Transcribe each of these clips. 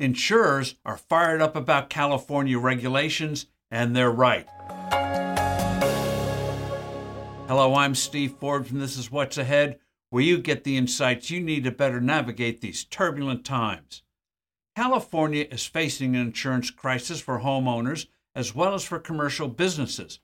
Insurers are fired up about California regulations, and they're right. Hello, I'm Steve Forbes, and this is What's Ahead, where you get the insights you need to better navigate these turbulent times. California is facing an insurance crisis for homeowners as well as for commercial businesses.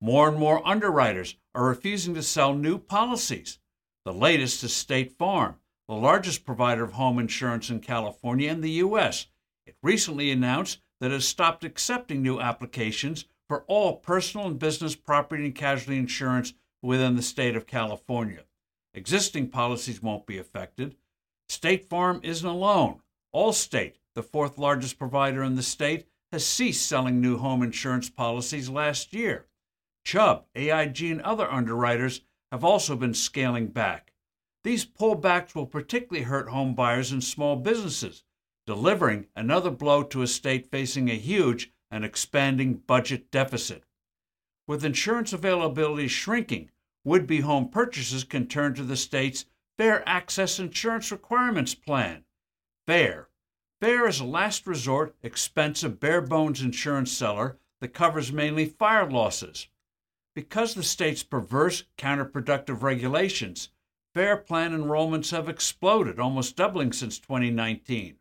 More and more underwriters are refusing to sell new policies. The latest is State Farm, the largest provider of home insurance in California and the U.S. It recently announced that it has stopped accepting new applications for all personal and business property and casualty insurance within the state of California. Existing policies won't be affected. State Farm isn't alone. Allstate, the fourth largest provider in the state, has ceased selling new home insurance policies last year. Chubb, AIG, and other underwriters have also been scaling back. These pullbacks will particularly hurt home buyers and small businesses, delivering another blow to a state facing a huge and expanding budget deficit. With insurance availability shrinking, would be home purchasers can turn to the state's Fair Access Insurance Requirements Plan. FAIR. FAIR is a last resort, expensive, bare bones insurance seller that covers mainly fire losses. Because the state's perverse, counterproductive regulations, FAIR plan enrollments have exploded, almost doubling since 2019.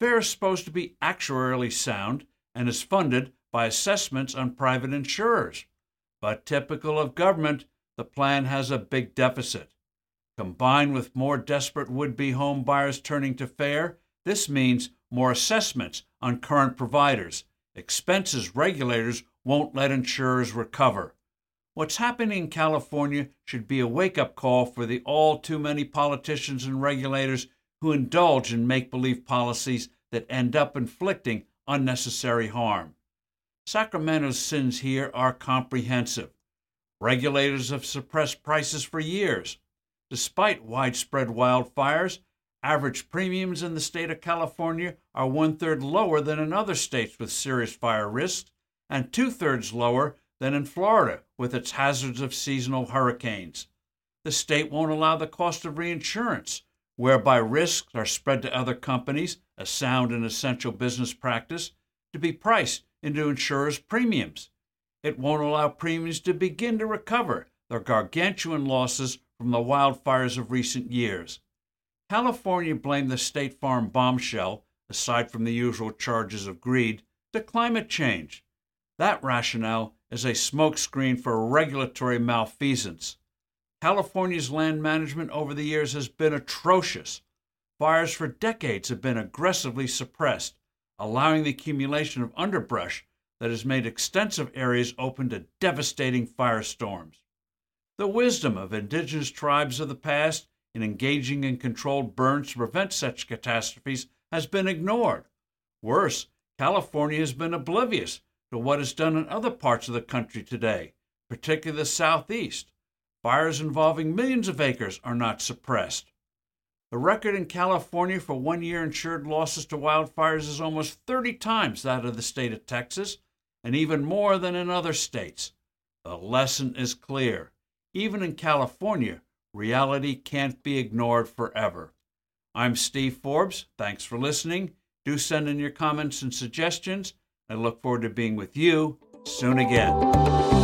FAIR is supposed to be actuarially sound and is funded by assessments on private insurers. But typical of government, the plan has a big deficit. Combined with more desperate would be home buyers turning to FAIR, this means more assessments on current providers, expenses regulators won't let insurers recover. What's happening in California should be a wake up call for the all too many politicians and regulators who indulge in make believe policies that end up inflicting unnecessary harm. Sacramento's sins here are comprehensive. Regulators have suppressed prices for years. Despite widespread wildfires, average premiums in the state of California are one third lower than in other states with serious fire risks and two thirds lower than in Florida with its hazards of seasonal hurricanes. The state won't allow the cost of reinsurance, whereby risks are spread to other companies, a sound and essential business practice, to be priced into insurers' premiums. It won't allow premiums to begin to recover their gargantuan losses from the wildfires of recent years. California blamed the State Farm bombshell, aside from the usual charges of greed, to climate change. That rationale is a smokescreen for regulatory malfeasance. California's land management over the years has been atrocious. Fires for decades have been aggressively suppressed, allowing the accumulation of underbrush that has made extensive areas open to devastating firestorms. The wisdom of indigenous tribes of the past in engaging in controlled burns to prevent such catastrophes has been ignored. Worse, California has been oblivious to what is done in other parts of the country today, particularly the Southeast. Fires involving millions of acres are not suppressed. The record in California for one year insured losses to wildfires is almost 30 times that of the state of Texas, and even more than in other states. The lesson is clear. Even in California, reality can't be ignored forever. I'm Steve Forbes. Thanks for listening. Do send in your comments and suggestions. I look forward to being with you soon again.